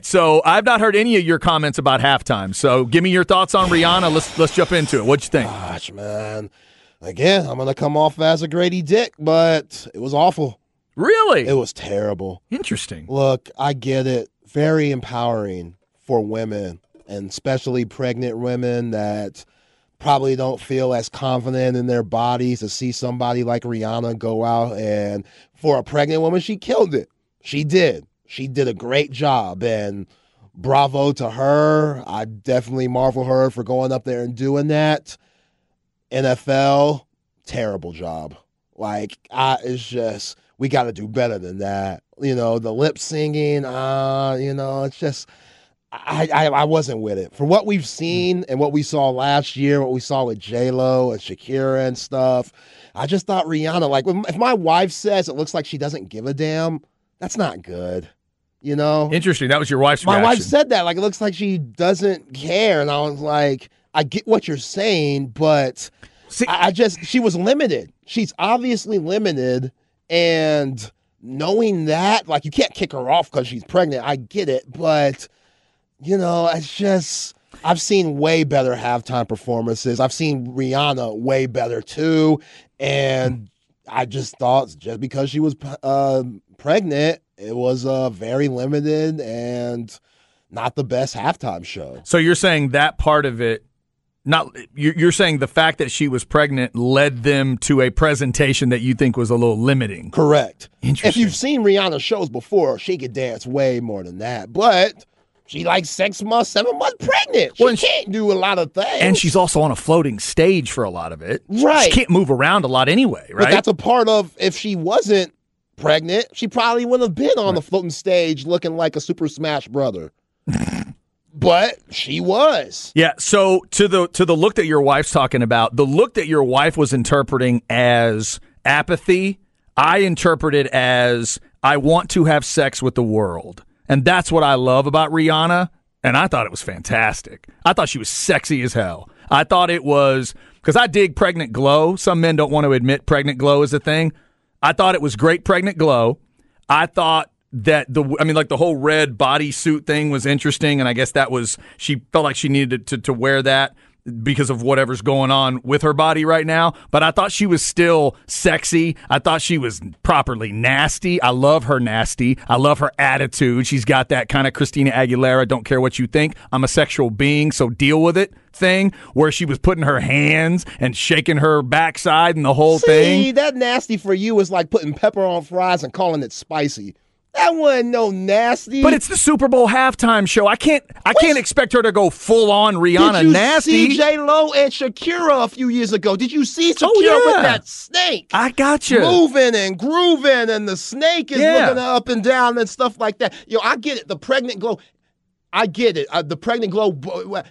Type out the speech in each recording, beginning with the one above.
So I've not heard any of your comments about halftime. So give me your thoughts on Rihanna. Let's let's jump into it. What'd you think? Gosh, man. Again, I'm gonna come off as a Grady Dick, but it was awful. Really? It was terrible. Interesting. Look, I get it. Very empowering for women, and especially pregnant women that probably don't feel as confident in their bodies to see somebody like Rihanna go out and for a pregnant woman, she killed it. She did. She did a great job and bravo to her. I definitely marvel her for going up there and doing that. NFL, terrible job. Like I it's just we got to do better than that. You know, the lip singing, uh, you know, it's just I, I, I wasn't with it. For what we've seen and what we saw last year, what we saw with J Lo and Shakira and stuff, I just thought Rihanna. Like, if my wife says it looks like she doesn't give a damn, that's not good. You know, Interesting. That was your wife's my reaction. wife said that. Like, it looks like she doesn't care, and I was like, I get what you're saying, but See- I, I just she was limited. She's obviously limited, and knowing that, like, you can't kick her off because she's pregnant. I get it, but you know, it's just I've seen way better halftime performances. I've seen Rihanna way better too, and I just thought just because she was uh, pregnant, it was uh, very limited and not the best halftime show. So you're saying that part of it, not you're you're saying the fact that she was pregnant led them to a presentation that you think was a little limiting. Correct. Interesting. If you've seen Rihanna's shows before, she could dance way more than that, but. She like six months, seven months pregnant. She Well, she- can't do a lot of things. And she's also on a floating stage for a lot of it. Right. She can't move around a lot anyway, right? But that's a part of if she wasn't pregnant, she probably wouldn't have been on the floating stage looking like a Super Smash Brother. but she was. Yeah. So to the to the look that your wife's talking about, the look that your wife was interpreting as apathy, I interpreted as I want to have sex with the world, and that's what I love about Rihanna. And I thought it was fantastic. I thought she was sexy as hell. I thought it was because I dig pregnant glow. Some men don't want to admit pregnant glow is a thing. I thought it was great pregnant glow. I thought that the I mean like the whole red bodysuit thing was interesting and I guess that was she felt like she needed to, to wear that because of whatever's going on with her body right now but I thought she was still sexy. I thought she was properly nasty. I love her nasty. I love her attitude. She's got that kind of Christina Aguilera don't care what you think. I'm a sexual being so deal with it thing where she was putting her hands and shaking her backside and the whole thing. See, that nasty for you is like putting pepper on fries and calling it spicy. That wasn't no nasty. But it's the Super Bowl halftime show. I can't I can't expect her to go full on Rihanna Did you nasty. see J Lo and Shakira a few years ago? Did you see oh, Shakira Oh, yeah. with that snake? I got you. moving and grooving, and the snake is Yeah. looking up and down and stuff like that. Yo, I get it. The pregnant glow. I get it. Uh, the pregnant glow,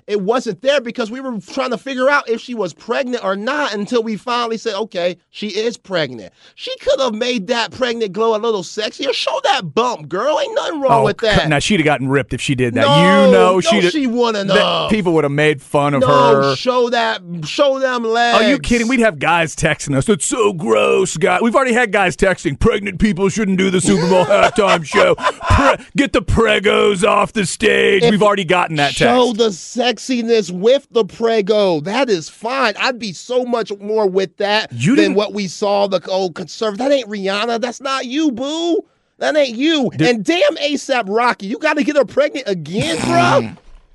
it wasn't there because we were trying to figure out if she was pregnant or not until we finally said, okay, she is pregnant. She could have made that pregnant glow a little sexier. Show that bump, girl. Ain't nothing wrong with that. Now she'd have gotten ripped if she did that. No, you know no, she'd she wouldn't have. People would have made fun of no, her. show that, show them legs. Are you kidding? We'd have guys texting us. It's so gross, guy. We've already had guys texting. Pregnant people shouldn't do the Super Bowl halftime show. Pre- get the pregos off the stage. We've already gotten that Show text. the sexiness with the prego. That is fine. I'd be so much more with that You than what we saw the old conservative. That ain't Rihanna. That's not you, boo. That ain't you. and damn ASAP Rocky, you got to get her pregnant again, bro.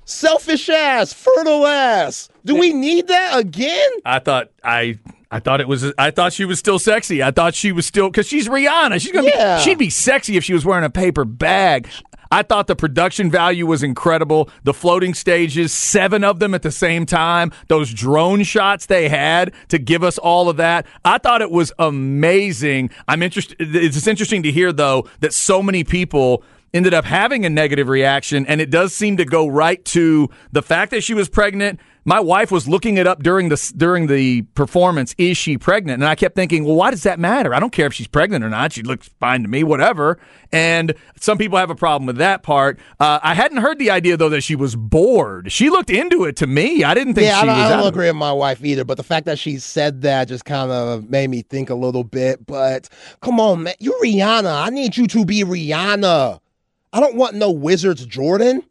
Selfish ass, fertile ass. Do we need that again? I thought I I thought it was I thought she was still sexy. I thought she was still because she's Rihanna. She's gonna Yeah. be she'd be sexy if she was wearing a paper bag. I thought the production value was incredible. The floating stages, seven of them at the same time, those drone shots they had to give us all of that. I thought it was amazing. I'm interested. It's interesting to hear though that so many people ended up having a negative reaction, and it does seem to go right to the fact that she was pregnant. My wife was looking it up during the during the performance. Is she pregnant? And I kept thinking, well, why does that matter? I don't care if she's pregnant or not. She looks fine to me, whatever. And some people have a problem with that part. Uh, I hadn't heard the idea though that she was bored. She looked into it to me. I didn't think yeah, she I don't, was. I don't agree with my wife either. But the fact that she said that just kind of made me think a little bit. But come on, man, you're Rihanna. I need you to be Rihanna. I don't want no Wizards Jordan.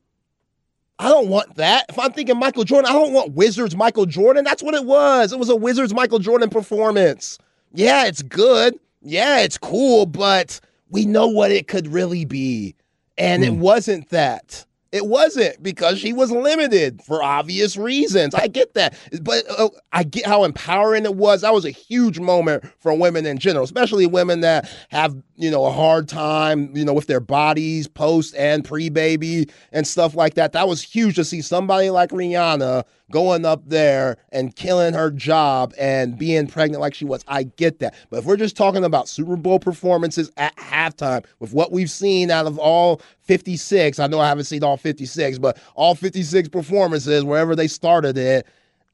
I don't want that. If I'm thinking Michael Jordan, I don't want Wizards Michael Jordan. That's what it was. It was a Wizards Michael Jordan performance. Yeah, it's good. Yeah, it's cool, but we know what it could really be. And it hmm. wasn't that. It wasn't because she was limited for obvious reasons. I get that. But uh, I get how empowering it was. That was a huge moment for women in general, especially women that have, you know, a hard time, you know, with their bodies post and pre baby and stuff like that. That was huge to see somebody like Rihanna going up there and killing her job and being pregnant like she was. I get that. But if we're just talking about Super Bowl performances at halftime with what we've seen out of all 56, I know I haven't seen all 56, but all 56 performances, wherever they started it,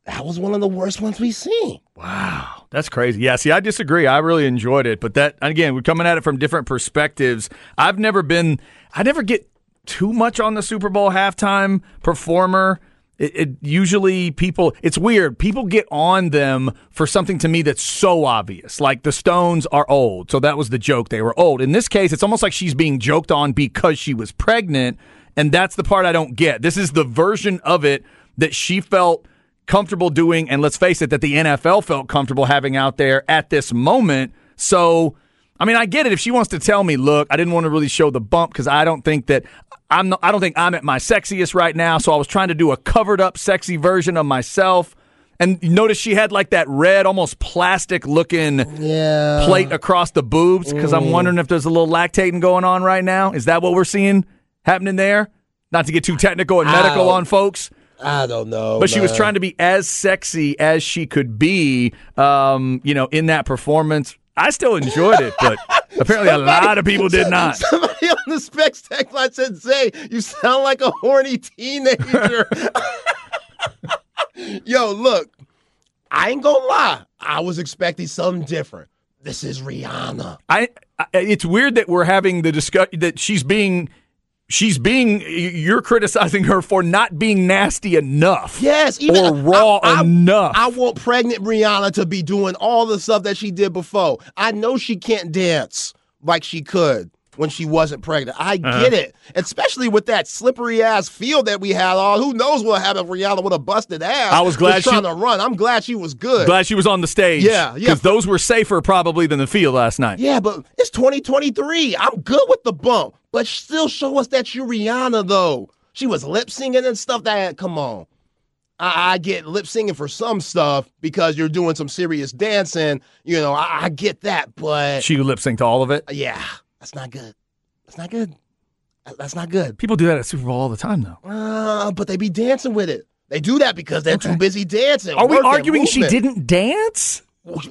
that was one of the worst ones we've seen. Wow, that's crazy. Yeah, see, I disagree. I really enjoyed it, but that again, we're coming at it from different perspectives. I've never been, I never get too much on the Super Bowl halftime performer. It, it usually people. It's weird. People get on them for something to me that's so obvious. Like the Stones are old, so that was the joke. They were old. In this case, it's almost like she's being joked on because she was pregnant, and that's the part I don't get. This is the version of it that she felt comfortable doing, and let's face it, that the NFL felt comfortable having out there at this moment. So, I mean, I get it. If she wants to tell me, look, I didn't want to really show the bump because I don't think that I'm. Not, I don't think I'm at my sexiest right now. So I was trying to do a covered up, sexy version of myself. And notice she had like that red, almost plastic looking Yeah. plate across the boobs because I'm wondering if there's a little lactating going on right now. Is that what we're seeing happening there? Not to get too technical and medical Ow. on folks. I don't know. But she was trying to be as sexy as she could be, um, you know, in that performance. I still enjoyed it, but apparently a lot of people did not. Somebody on the specs text line said, "Zay, you sound like a horny teenager." Yo, look, I ain't gonna lie. I was expecting something different. This is Rihanna. I, I it's weird that we're having the discussion that she's being she's being you're criticizing her for not being nasty enough. Yes, even or raw I, I- enough. I want pregnant Rihanna to be doing all the stuff that she did before. I know she can't dance like she could when she wasn't pregnant. I Uh-huh. get it, especially with that slippery ass field that we had on. Who knows what happened if Rihanna with a busted ass? I was glad trying she- to run. I'm glad she was good. Glad she was on the stage. Yeah, yeah. Because those were safer probably than the field last night. Yeah, but it's 2023. I'm good with the bump, but still show us that you're Rihanna though. She was lip singing and stuff. That come on. I, I get lip singing for some stuff because you're doing some serious dancing. You know, I, I get that, but She lip synced to all of it. yeah, that's not good. That's not good. That's not good. People do that at Super Bowl all the time, though. Uh, but they be dancing with it. They do that because they're Okay. too busy dancing. Are we arguing she didn't dance?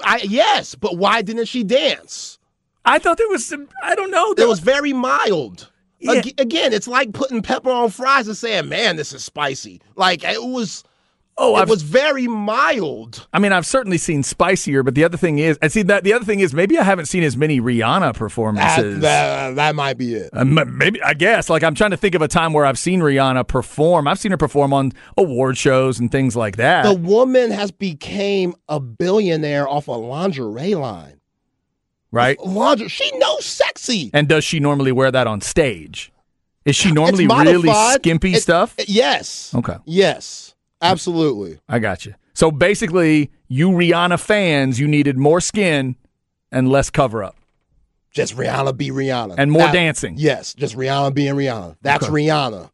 I, yes, but why didn't she dance? I thought there was some. I don't know. It was very mild. Yeah. Again, it's like putting pepper on fries and saying, "Man, this is spicy." Like it was. Oh, it I've- was very mild. I mean, I've certainly seen spicier, but the other thing is, I see that the other thing is maybe I haven't seen as many Rihanna performances. that, that might be it. Uh, maybe I guess like I'm trying to think of a time where I've seen Rihanna perform. I've seen her perform on award shows and things like that. The woman has became a billionaire off a lingerie line. right? Lingerie, she knows sexy. And does she normally wear that on stage? Is she normally really skimpy It- stuff? Yes. Okay. Yes. Absolutely. I got you. So basically, you Rihanna fans, you needed more skin and less cover up. Just Rihanna be Rihanna. And more That- dancing. Yes, just Rihanna being Rihanna. That's Okay. Rihanna.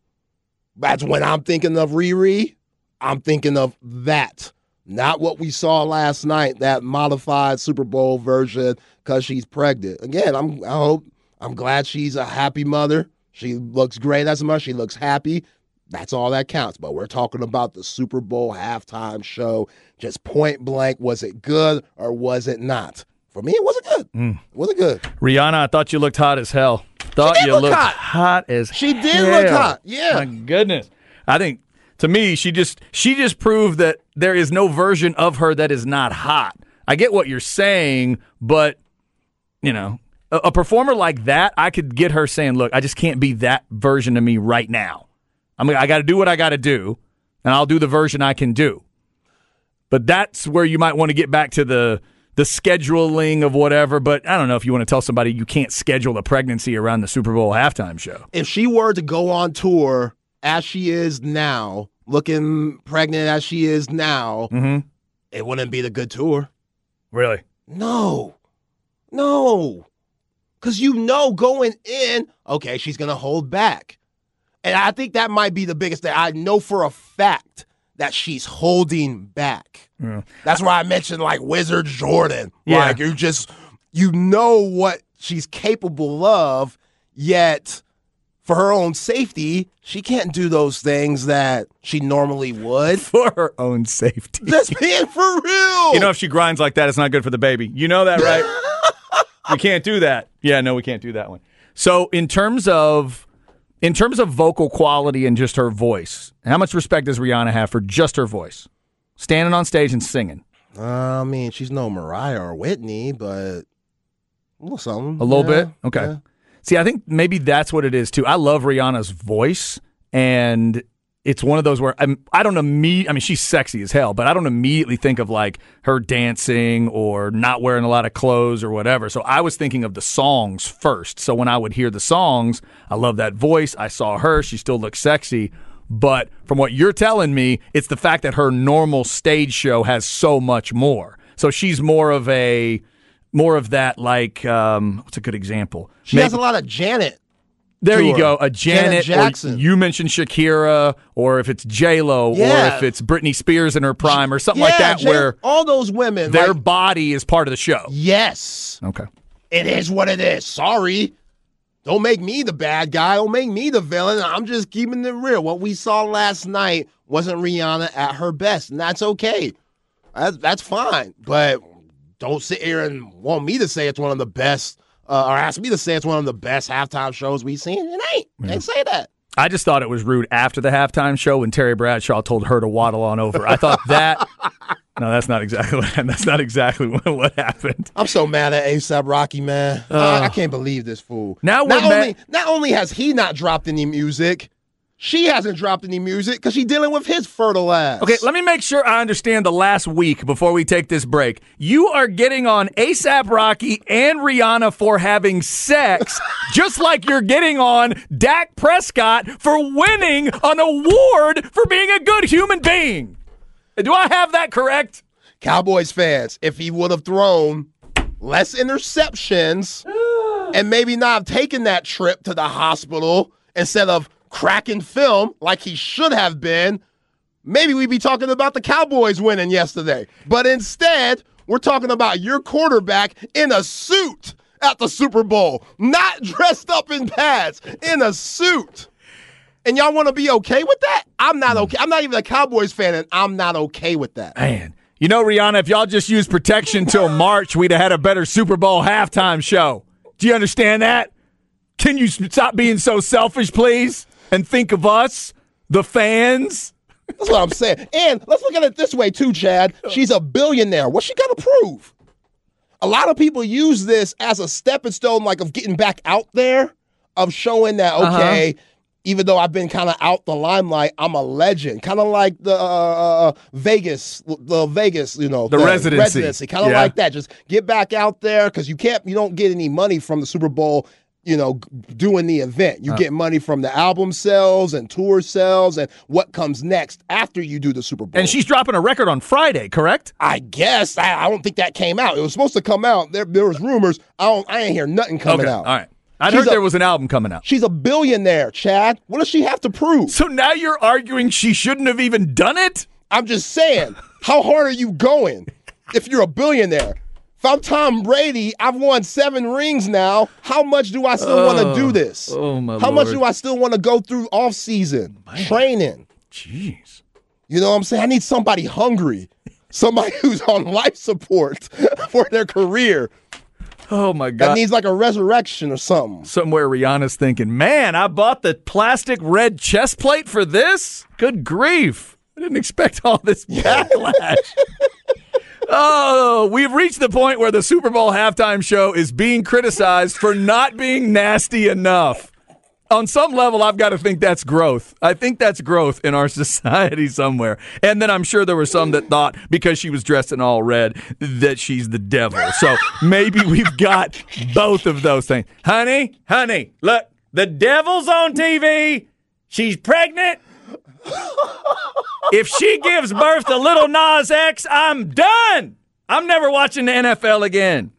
That's when I'm thinking of Riri. I'm thinking of that. Not what we saw last night, that modified Super Bowl version because she's pregnant. Again, I'm I hope I'm glad she's a happy mother. She looks great as mother. She looks happy. That's all that counts. But we're talking about the Super Bowl halftime show. Just point blank, was it good or was it not? For me, it wasn't good. Mm. It wasn't good. Rihanna, I thought you looked hot as hell. thought you look looked hot. hot as She did look hot, yeah. My goodness. I think to me, she just she just proved that there is no version of her that is not hot. I get what you're saying, but you know, a, a performer like that, I could get her saying, "Look, I just can't be that version of me right now. I mean, I got to do what I got to do, and I'll do the version I can do." But that's where you might want to get back to the the scheduling of whatever. But I don't know if you want to tell somebody you can't schedule a pregnancy around the Super Bowl halftime show. If she were to go on tour as she is now, looking pregnant as she is now, Mm-hmm. it wouldn't be the good tour. Really? No, no, because you know going in, okay, she's gonna hold back, and I think that might be the biggest thing. I know for a fact that she's holding back. That's why I mentioned like Wizard Jordan. Yeah. Like you just you know what she's capable of, yet for her own safety, she can't do those things that she normally would. For her own safety. That's being for real. You know, if she grinds like that, it's not good for the baby. You know that, right? we can't do that. Yeah, no, we can't do that one. So, in terms of in terms of vocal quality and just her voice, how much respect does Rihanna have for just her voice, standing on stage and singing? Uh, I mean, she's no Mariah or Whitney, but a little something. A little Yeah, bit. Okay. yeah. See, I think maybe that's what it is too. I love Rihanna's voice, and it's one of those where I'm, I don't immediately. I mean, she's sexy as hell, but I don't immediately think of like her dancing or not wearing a lot of clothes or whatever. So I was thinking of the songs first. So when I would hear the songs, I love that voice. I saw her; she still looks sexy. But from what you're telling me, it's the fact that her normal stage show has so much more. So she's more of a more of that like um, what's a good example? She Maybe- has a lot of Janet. There you go. A Janet Janet, or Jackson. you mentioned Shakira, or if it's J Lo, or if it's Britney Spears in her prime, or something yeah, like that, Jan- where all those women, their like, body is part of the show. yes, Okay. it is what it is. Sorry. Don't make me the bad guy. Don't make me the villain. I'm just keeping it real. What we saw last night wasn't Rihanna at her best, and that's okay. That's, that's fine. But don't sit here and want me to say it's one of the best, uh, or ask me to say it's one of the best halftime shows we've seen. It ain't. Ain't say that. I just thought it was rude after the halftime show when Terry Bradshaw told her to waddle on over. I thought that. No, that's not exactly what, that's not exactly what, what happened. I'm so mad at ASAP Rocky, man. I, I can't believe this fool. Now not only not only has he not dropped any music, she hasn't dropped any music because she's dealing with his fertile ass. Okay, let me make sure I understand the last week before we take this break. You are getting on ASAP Rocky and Rihanna for having sex, just like you're getting on Dak Prescott for winning an award for being a good human being. Do I have that correct? Cowboys fans, if he would have thrown less interceptions and maybe not have taken that trip to the hospital instead of cracking film like he should have been, maybe we'd be talking about the Cowboys winning yesterday. But instead, we're talking about your quarterback in a suit at the Super Bowl, not dressed up in pads, in a suit. And y'all want to be okay with that? I'm not okay. I'm not even a Cowboys fan, and I'm not okay with that. Man. You know, Rihanna, if y'all just used protection till March, we'd have had a better Super Bowl halftime show. Do you understand that? Can you stop being so selfish, please? And think of us, the fans? That's what I'm saying. And let's look at it this way too, Chad. She's a billionaire. What's she got to prove? A lot of people use this as a stepping stone, like of getting back out there, of showing that uh-huh. okay, even though I've been kind of out the limelight, I'm a legend. Kind of like the uh, uh, uh Vegas, the Vegas, you know, The thing. residency. residency, kind of Yeah. like that. Just get back out there because you can't, you don't get any money from the Super Bowl. You know, doing the event, Uh. you get money from the album sales and tour sales and what comes next after you do the Super Bowl. And she's dropping a record on Friday, correct? I guess I, I don't think that came out. It was supposed to come out. There, there was rumors. I don't. I ain't hear nothing coming okay. out. All right. I She's heard a- there was an album coming out. She's a billionaire, Chad. What does she have to prove? So now you're arguing she shouldn't have even done it? I'm just saying. How hard are you going if you're a billionaire? If I'm Tom Brady, I've won seven rings now. How much do I still want to do oh. this? oh, my How much do I still want to go through off season training? Jeez. You know what I'm saying? I need somebody hungry, somebody who's on life support for their career. Oh my God. That needs like a resurrection or something. Somewhere Rihanna's thinking, man, I bought the plastic red chest plate for this? Good grief. I didn't expect all this backlash. Oh, we've reached the point where the Super Bowl halftime show is being criticized for not being nasty enough. On some level, I've got to think that's growth. I think that's growth in our society somewhere. And then I'm sure there were some that thought because she was dressed in all red that she's the devil. So maybe we've got both of those things. Honey, honey, look, the devil's on TV. She's pregnant. If she gives birth to Lil Nas X, I'm done. I'm never watching the NFL again.